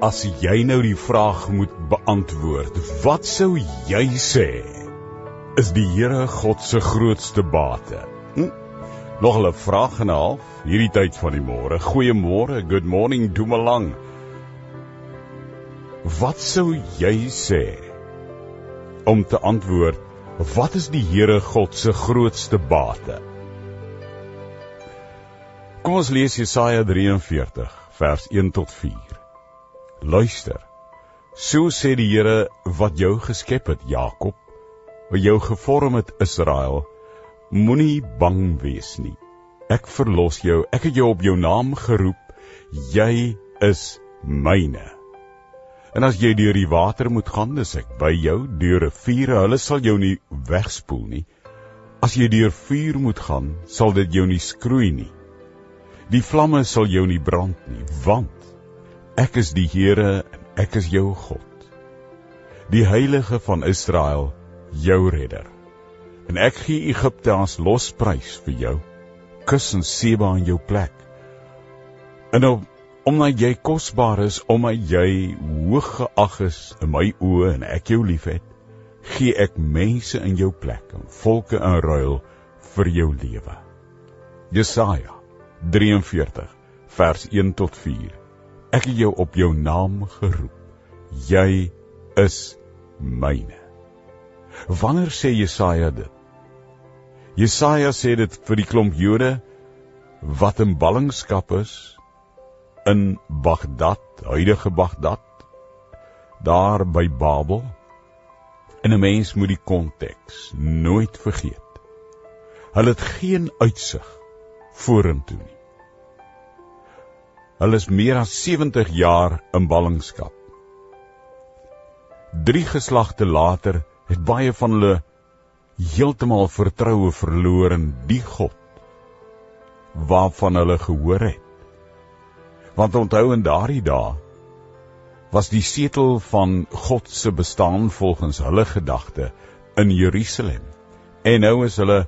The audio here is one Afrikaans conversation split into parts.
As jy nou die vraag moet beantwoord, wat sou jy sê? Is die Here God se grootste bate? Hm? Nog 'n vraag en 'n half hierdie tyd van die môre. Goeiemôre, good morning, Dumalang. Wat sou jy sê om te antwoord wat is die Here God se grootste bate? Kom ons lees Jesaja 43 vers 1 tot 4. Luister. So sê die Here wat jou geskep het, Jakob, wat jou gevorm het, Israel, moenie bang wees nie. Ek verlos jou. Ek het jou op jou naam geroep. Jy is myne. En as jy deur die water moet gaan, dis ek by jou. Deur riviere, hulle sal jou nie wegspoel nie. As jy deur vuur moet gaan, sal dit jou nie skroei nie. Die vlamme sal jou nie brand nie, want Ek is die Here en ek is jou God. Die heilige van Israel, jou redder. En ek gee Egipte as losprys vir jou. Kus en Seba in jou plek. En om, omdat jy kosbaar is, omdat jy hoog geag is in my oë en ek jou liefhet, gee ek mense in jou plek en volke in ruil vir jou lewe. Jesaja 43 vers 1 tot 4 Ek het jou op jou naam geroep. Jy is myne. Wanneer sê Jesaja dit? Jesaja sê dit vir die klomp Jode wat in ballingskap is in Bagdad, huidige Bagdad, daar by Babel. En 'n mens moet die konteks nooit vergeet. Hulle het geen uitsig vorentoe nie. Hulle is meer as 70 jaar in ballingskap. Drie geslagte later het baie van hulle heeltemal vertroue verloor in die God waarvan hulle gehoor het. Want onthou in daardie dae was die setel van God se bestaan volgens hulle gedagte in Jerusalem. En nou is hulle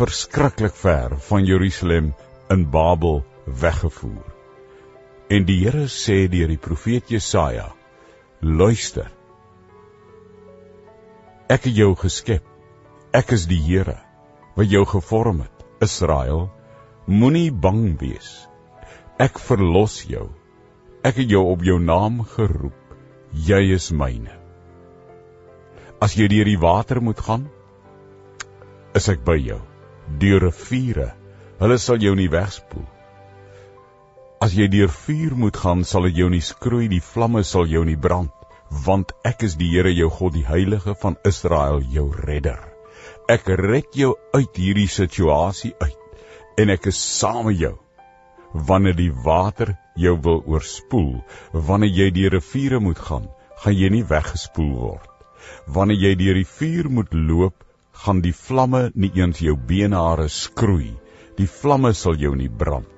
verskriklik ver van Jerusalem in Babel weggevoer. En die Here sê deur die profeet Jesaja: Luister. Ek het jou geskep. Ek is die Here wat jou gevorm het. Israel, moenie bang wees. Ek verlos jou. Ek het jou op jou naam geroep. Jy is myne. As jy deur die water moet gaan, is ek by jou. Deur riviere, hulle sal jou nie wegspoel nie As jy deur vuur moet gaan, sal dit jou nie skroei, die vlamme sal jou nie brand, want ek is die Here jou God, die Heilige van Israel, jou redder. Ek red jou uit hierdie situasie uit en ek is saam met jou. Wanneer die water jou wil oorspoel, wanneer jy deur riviere moet gaan, gaan jy nie weggespoel word. Wanneer jy deur die vuur moet loop, gaan die vlamme nie eens jou benehare skroei. Die vlamme sal jou nie brand.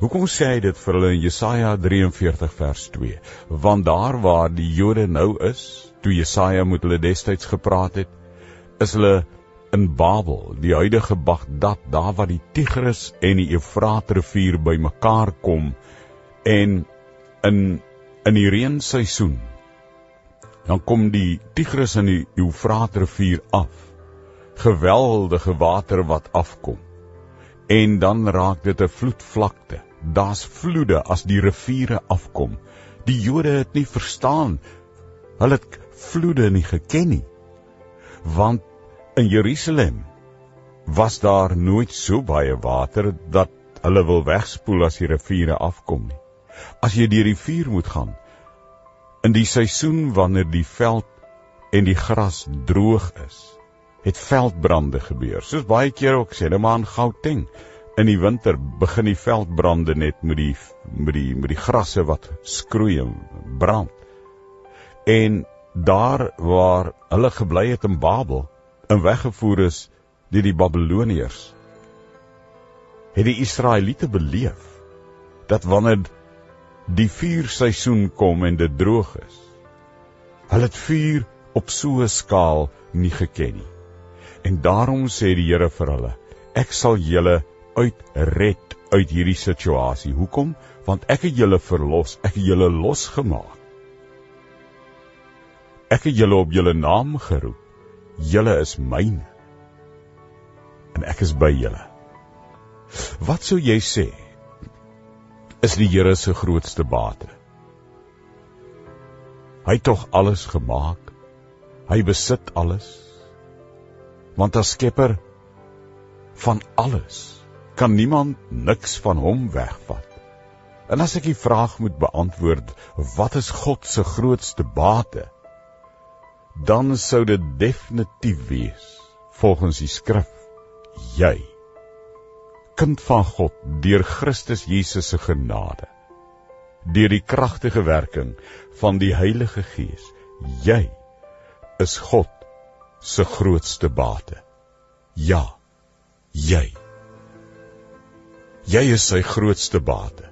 Hoekom sê hy dit vir hulle in Jesaja 43 vers 2? Want daar waar die Jode nou is, toe Jesaja met hulle destyds gepraat het, is hulle in Babel, die huidige Bagdad, daar waar die Tigris en die Eufraat rivier bymekaar kom en in in die reenseisoen dan kom die Tigris en die Eufraat rivier af. Geweldige water wat afkom en dan raak dit 'n vloedvlakte. Daar's vloede as die riviere afkom. Die Jode het nie verstaan. Hulle het vloede nie geken nie. Want in Jerusalem was daar nooit so baie water dat hulle wil wegspoel as die riviere afkom nie. As jy deur die vuur moet gaan in die seisoen wanneer die veld en die gras droog is, het veldbrande gebeur. Soos baie keer ook sê, nou maar in Gauteng in die winter begin die veldbrande net met die met die met die grasse wat skroei en brand. En daar waar hulle gebly het in Babel, in weggevoer is deur die Babiloniërs, het die Israeliete beleef dat wanneer die vuurseisoen kom en dit droog is, hulle het vuur op so 'n skaal nie geken nie. En daarom sê die Here vir hulle: Ek sal julle uitred uit hierdie situasie. Hoekom? Want ek het julle verlos, ek het julle losgemaak. Ek het julle op julle naam geroep. Julle is myne. En ek is by julle. Wat sou jy sê? Is die Here se grootste bate? Hy het tog alles gemaak. Hy besit alles. Want as skepper van alles kan niemand niks van hom wegvat. En as ek die vraag moet beantwoord, wat is God se grootste bate? Dan sou dit definitief wees volgens die skrif jy kind van God deur Christus Jesus se genade deur die kragtige werking van die Heilige Gees jy is God se grootste bate ja jy Jy is sy grootste bate.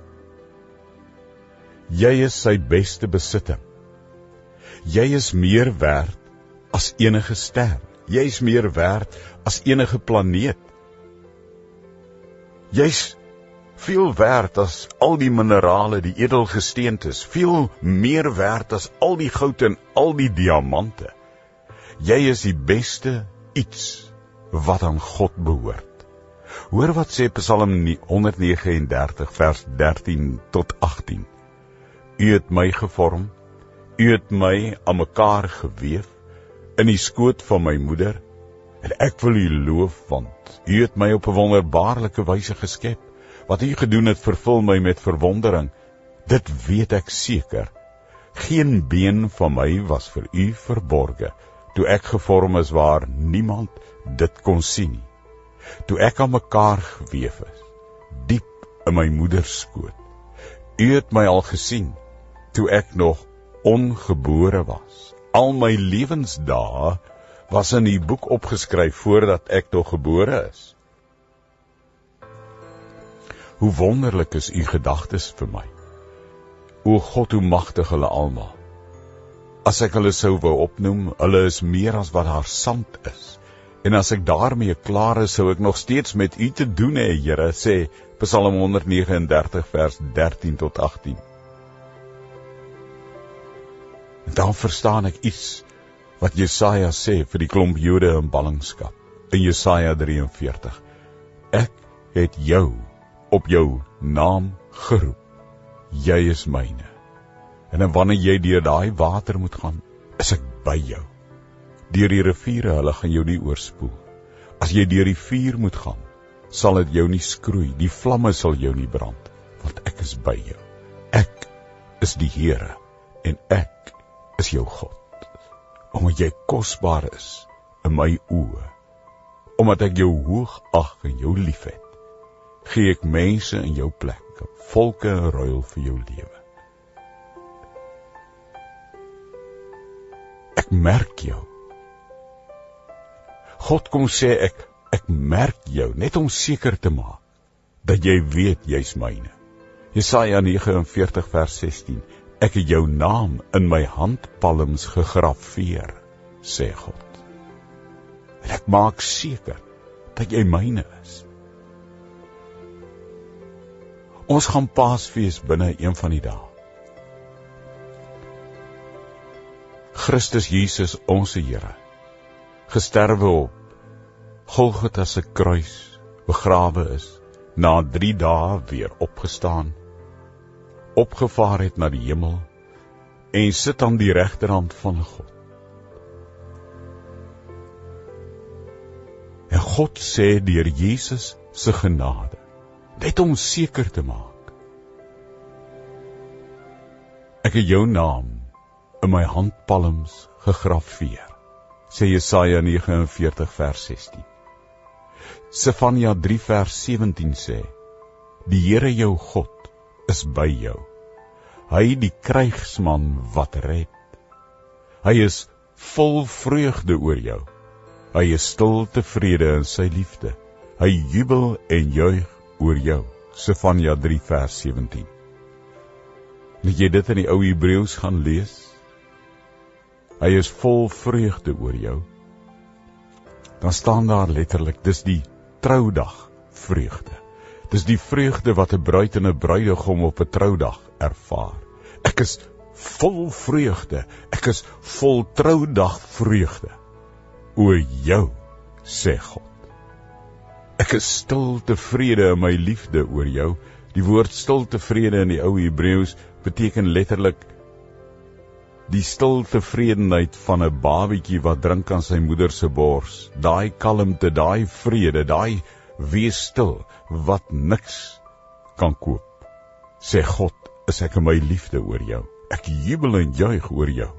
Jy is sy beste besitting. Jy is meer werd as enige ster. Jy is meer werd as enige planeet. Jy's veel werd as al die minerale, die edelgesteentes, veel meer werd as al die goud en al die diamante. Jy is die beste iets wat aan God behoort. Hoor wat sê Psalm 139 vers 13 tot 18. U het my gevorm, u het my aan mekaar gewewe in die skoot van my moeder en ek wil u loof want u het my op 'n wonderbaarlike wyse geskep. Wat u gedoen het vervul my met verwondering. Dit weet ek seker. Geen been van my was vir u verborge toe ek gevorm is waar niemand dit kon sien nie toe ek aan mekaar gewewe is, diep in my moeder se skoot. U het my al gesien toe ek nog ongebore was. Al my lewensdae was in u boek opgeskryf voordat ek nog gebore is. Hoe wonderlik is u gedagtes vir my. O God, hoe magtig hulle almal. As ek hulle sou wou opnoem, hulle is meer as wat daar sand is. En as ek daarmee klaar is, sou ek nog steeds met u te doen hê, Here, sê Psalm 139 vers 13 tot 18. En dan verstaan ek iets wat Jesaja sê vir die klomp Jode in ballingskap in Jesaja 43. Ek het jou op jou naam geroep. Jy is myne. En wanneer jy deur daai water moet gaan, is ek by jou. Deur die riviere, hulle gaan jou nie oorspoel. As jy deur die vuur moet gaan, sal dit jou nie skroei, die vlamme sal jou nie brand, want ek is by jou. Ek is die Here en ek is jou God. Omdat jy kosbaar is in my oë, omdat ek jou hoog ag en jou liefhet, gee ek mense in jou plek, volke ruil vir jou lewe. Merk jou God kom sê ek ek merk jou net om seker te maak dat jy weet jy's myne. Jesaja 49 vers 16. Ek het jou naam in my handpalms gegraveer, sê God. En ek maak seker dat jy myne is. Ons gaan Paasfees binne een van die dae. Christus Jesus ons Here gesterwe op Golgotha se kruis, begrawe is, na 3 dae weer opgestaan, opgevaar het na die hemel en sit aan die regterhand van God. En God sê deur Jesus se genade, net om seker te maak. Ek het jou naam in my handpalms gegraveer sê Jesaja 49 vers 16. Sefanja 3 vers 17 sê: Die Here jou God is by jou. Hy die krygsman wat red. Hy is vol vreugde oor jou. Hy is stil tevrede in sy liefde. Hy jubel en juig oor jou. Sefanja 3 vers 17. Moet jy dit in die ou Hebreëus gaan lees? Hy is vol vreugde oor jou. Dan staan daar letterlik, dis die troudag vreugde. Dis die vreugde wat 'n bruid en 'n bruidegom op 'n troudag ervaar. Ek is vol vreugde. Ek is vol troudag vreugde. O jou, sê God. Ek is stil tevrede in my liefde oor jou. Die woord stil tevrede in die ou Hebreëus beteken letterlik die stil tevredenheid van 'n babatjie wat drink aan sy moeder se bors. Daai kalmte, daai vrede, daai wees stil wat niks kan koop. Sê God, is ek in my liefde oor jou. Ek jubel en juig oor jou.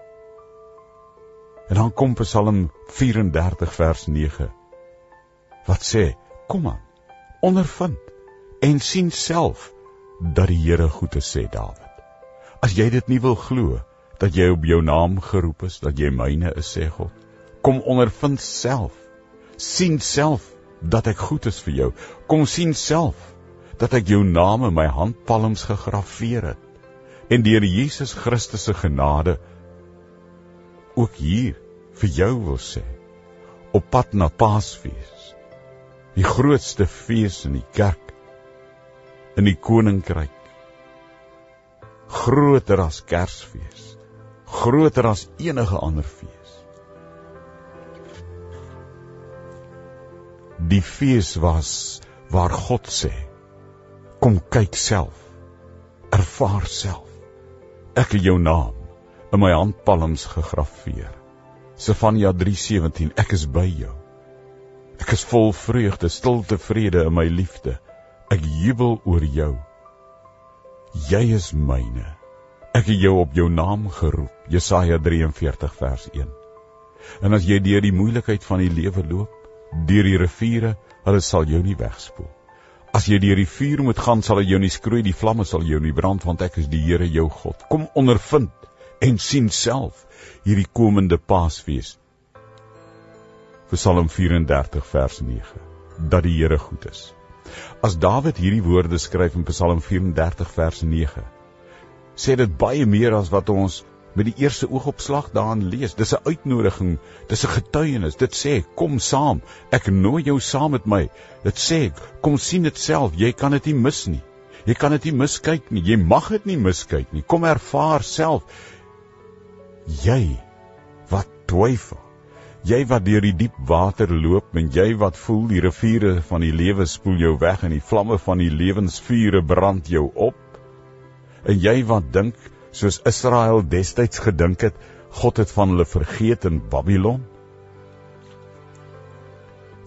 En dan kom Psalm 34 vers 9. Wat sê? Kom aan. Ondervind en sien self dat die Here goed is, sê Dawid. As jy dit nie wil glo dat jy op jou naam geroep is, dat jy myne is, sê God. Kom ondervind self. sien self dat ek goed is vir jou. Kom sien self dat ek jou naam in my handpalms gegraveer het. En deur Jesus Christus se genade ook hier vir jou wil sê op pad na Paasfees. Die grootste fees in die kerk in die koninkryk. Groter as Kersfees. Groter as enige ander fees. Die fees was waar God sê: Kom kyk self. Ervaar self. Ek het jou naam in my handpalms gegraveer. Sefanja 3:17 Ek is by jou. Ek is vol vreugde, stil tevrede in my liefde. Ek jubel oor jou. Jy is myne. Ek het jou op jou naam geroep. Jesaja 43 vers 1. En as jy deur die moeilikheid van die lewe loop, deur die riviere, hulle sal jou nie wegspoel. As jy deur die vuur moet gaan, sal dit jou nie skroei, die vlamme sal jou nie brand, want ek is die Here jou God. Kom ondervind en sien self hierdie komende Paasfees. Psalm 34 vers 9 dat die Here goed is. As Dawid hierdie woorde skryf in Psalm 34 vers 9, sê dit baie meer as wat ons met die eerste oogopslag daarin lees. Dis 'n uitnodiging, dis 'n getuienis. Dit sê kom saam. Ek nooi jou saam met my. Dit sê kom sien dit self. Jy kan dit nie mis nie. Jy kan dit nie miskyk nie. Jy mag dit nie miskyk nie. Kom ervaar self. Jy wat twyfel. Jy wat deur die diep water loop en jy wat voel die riviere van die lewe spoel jou weg en die vlamme van die lewensvuure brand jou op. En jy wat dink soos Israel destyds gedink het, God het van hulle vergeet in Babylon.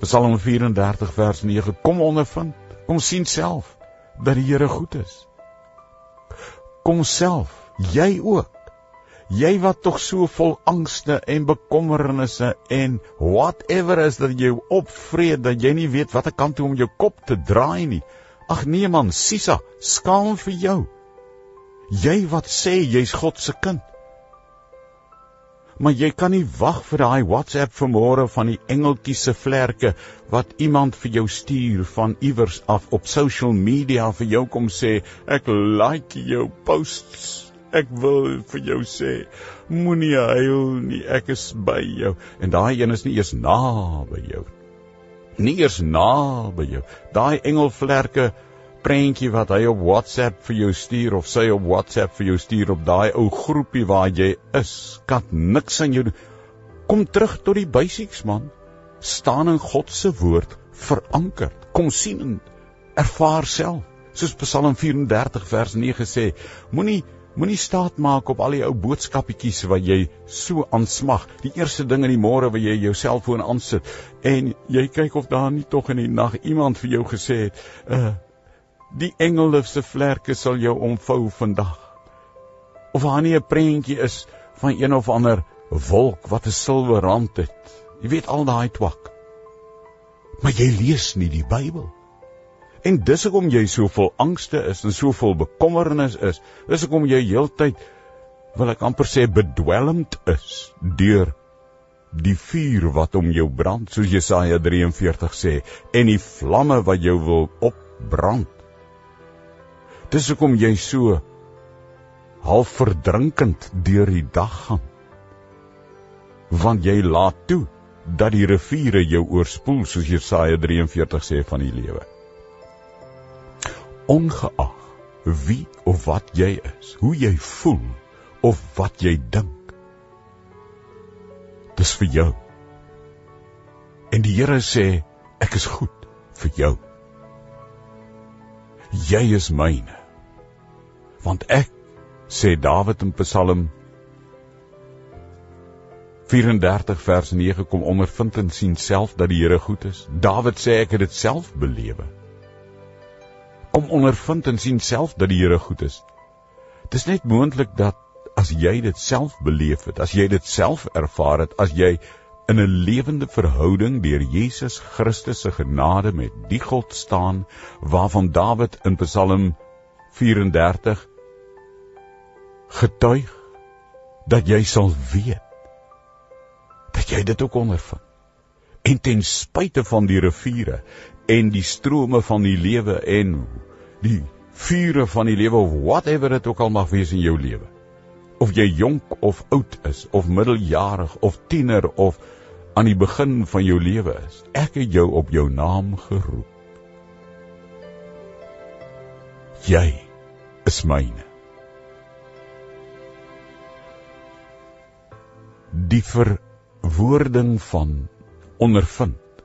Psalm 34 vers 9: Kom ondervind, kom sien self dat die Here goed is. Kom self, jy ook. Jy wat tog so vol angste en bekommernisse en whatever is dat jy opvreed dat jy nie weet watter kant toe om jou kop te draai nie. Ag nee man, Sisa, skaam vir jou. Jy wat sê jy's God se kind. Maar jy kan nie wag vir daai WhatsApp vanmôre van die engeltjies se vlerke wat iemand vir jou stuur van iewers af op social media vir jou kom sê ek like jou posts. Ek wil vir jou sê moenie huil nie, ek is by jou. En daai een is nie eers naby jou. Nie eers naby jou. Daai engelvlerke prentjie wat hy op WhatsApp vir jou stuur of sy op WhatsApp vir jou stuur op daai ou groepie waar jy is, kan niks aan jou doen. Kom terug tot die basics man. Staan in God se woord verankerd. Kom sien en ervaar self. Soos Psalm 34 vers 9 sê, moenie moenie staat maak op al die ou boodskappietjies wat jy so aansmag. Die eerste ding in die môre waar jy jou selfoon aansit en jy kyk of daar nie tog in die nag iemand vir jou gesê het, uh Die engele se vlerke sal jou omvou vandag. Of daar nie 'n prentjie is van een of ander wolk wat 'n silwer rand het. Jy weet al daai twak. Maar jy lees nie die Bybel. En dis hoekom jy so vol angste is en so vol bekommernis is. Dis hoekom jy heeltyd wil ek amper sê bedwelmd is deur die vuur wat om jou brand, soos Jesaja 43 sê, en die vlamme wat jou wil opbrand. Dis hoekom jy so half verdrinkend deur die dag gaan. Want jy laat toe dat die riviere jou oorspoel soos Jesaja 43 sê van die lewe. ongeag wie of wat jy is, hoe jy voel of wat jy dink. Dis vir jou. En die Here sê, ek is goed vir jou. Jy is myne. Want ek sê Dawid in Psalm 34 vers 9 kom ondervind en sien self dat die Here goed is. Dawid sê ek het dit self belewe kom ondervind en sien self dat die Here goed is. Dit is net moontlik dat as jy dit self beleef het, as jy dit self ervaar het, as jy in 'n lewende verhouding deur Jesus Christus se genade met die God staan waarvan Dawid in Psalm 34 getuig dat jy sal weet dat jy dit ook ondervind. En ten spyte van die riviere en die strome van die lewe en die vure van die lewe of whatever dit ook al mag wees in jou lewe. Of jy jonk of oud is of middeljarig of tiener of aan die begin van jou lewe is. Ek het jou op jou naam geroep. Jy is myne. Die verwoording van ondervind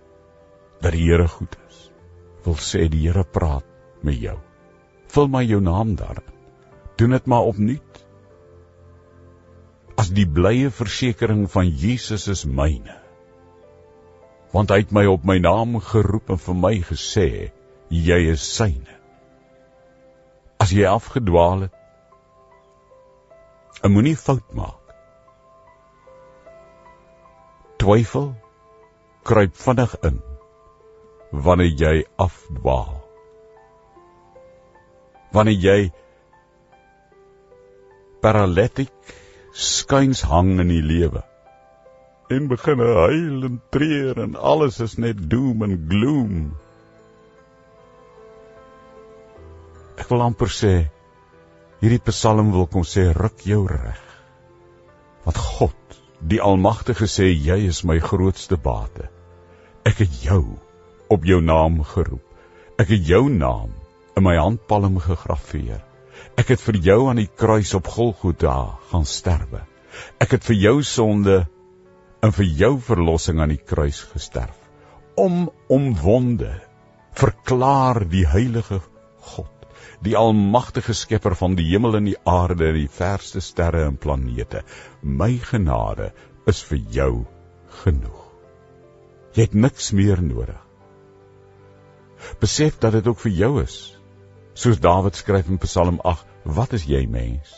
dat die Here goed is. Wil sê die Here praat met jou. Vul maar jou naam daarin. Doen dit maar opnuut. As die blye versekering van Jesus is myne. Want hy het my op my naam geroep en vir my gesê jy is syne. As jy afgedwaal het, moenie fout maak. Twyfel kruip vinnig in wanneer jy afdwaal. Wanneer jy paralytiek skuins hang in die lewe en begin huil en treur en alles is net doom en gloom. Ek wil amper sê hierdie psalm wil kom sê ruk jou reg want God die almagtige sê jy is my grootste bate ek het jou op jou naam geroep ek het jou naam in my handpalm gegraveer. Ek het vir jou aan die kruis op Golgotha gaan sterwe. Ek het vir jou sonde en vir jou verlossing aan die kruis gesterf. Om omwonde verklaar die heilige God, die almagtige skepper van die hemel en die aarde en die verste sterre en planete, my genade is vir jou genoeg. Jy het niks meer nodig. Besef dat dit ook vir jou is. Soos Dawid skryf in Psalm 8, wat is jy mens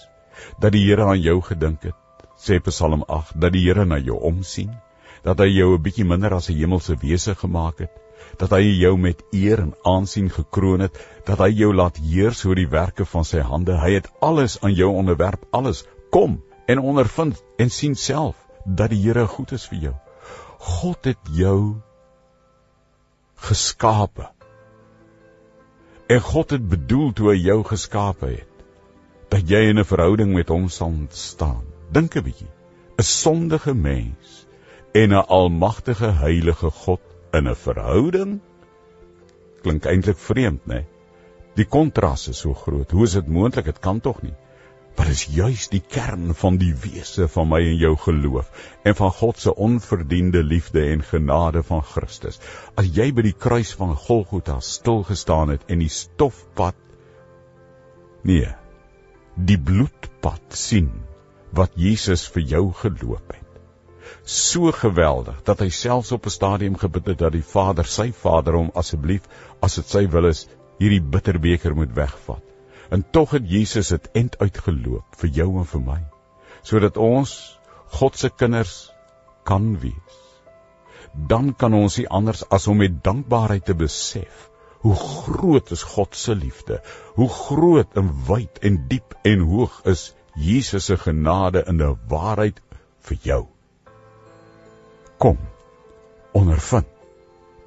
dat die Here aan jou gedink het? Sê Psalm 8 dat die Here na jou omsien, dat hy jou 'n bietjie minder as 'n hemelse wese gemaak het, dat hy jou met eer en aansien gekroon het, dat hy jou laat heers oor die werke van sy hande. Hy het alles aan jou onderwerp, alles. Kom en ondervind en sien self dat die Here goed is vir jou. God het jou geskape En God het bedoel toe hy jou geskaap het dat jy in 'n verhouding met hom sal staan. Dink 'n bietjie. 'n Sondige mens en 'n almagtige heilige God in 'n verhouding klink eintlik vreemd, né? Die kontras is so groot. Hoe is dit moontlik? Dit kan tog nie. Wat is juis die kern van die wese van my en jou geloof en van God se onverdiende liefde en genade van Christus. As jy by die kruis van Golgotha stil gestaan het en die stofpad nee, die bloedpad sien wat Jesus vir jou geloop het. So geweldig dat hy selfs op 'n stadium gebid het dat die Vader sy Vader hom asseblief as dit sy wil is hierdie bitterbeker moet wegvat. En tog het Jesus dit end uitgeloop vir jou en vir my, sodat ons God se kinders kan wees. Dan kan ons nie anders as om met dankbaarheid te besef hoe groot is God se liefde, hoe groot en wyd en diep en hoog is Jesus se genade in 'n waarheid vir jou. Kom, ondervind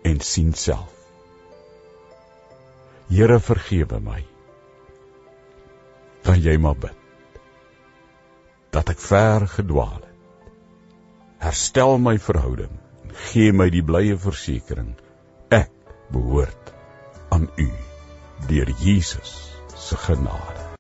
en sien self. Here vergewe my kan jy maar bid dat ek ver gedwaal het. Herstel my verhouding en gee my die blye versekering ek behoort aan U. deur Jesus se genade.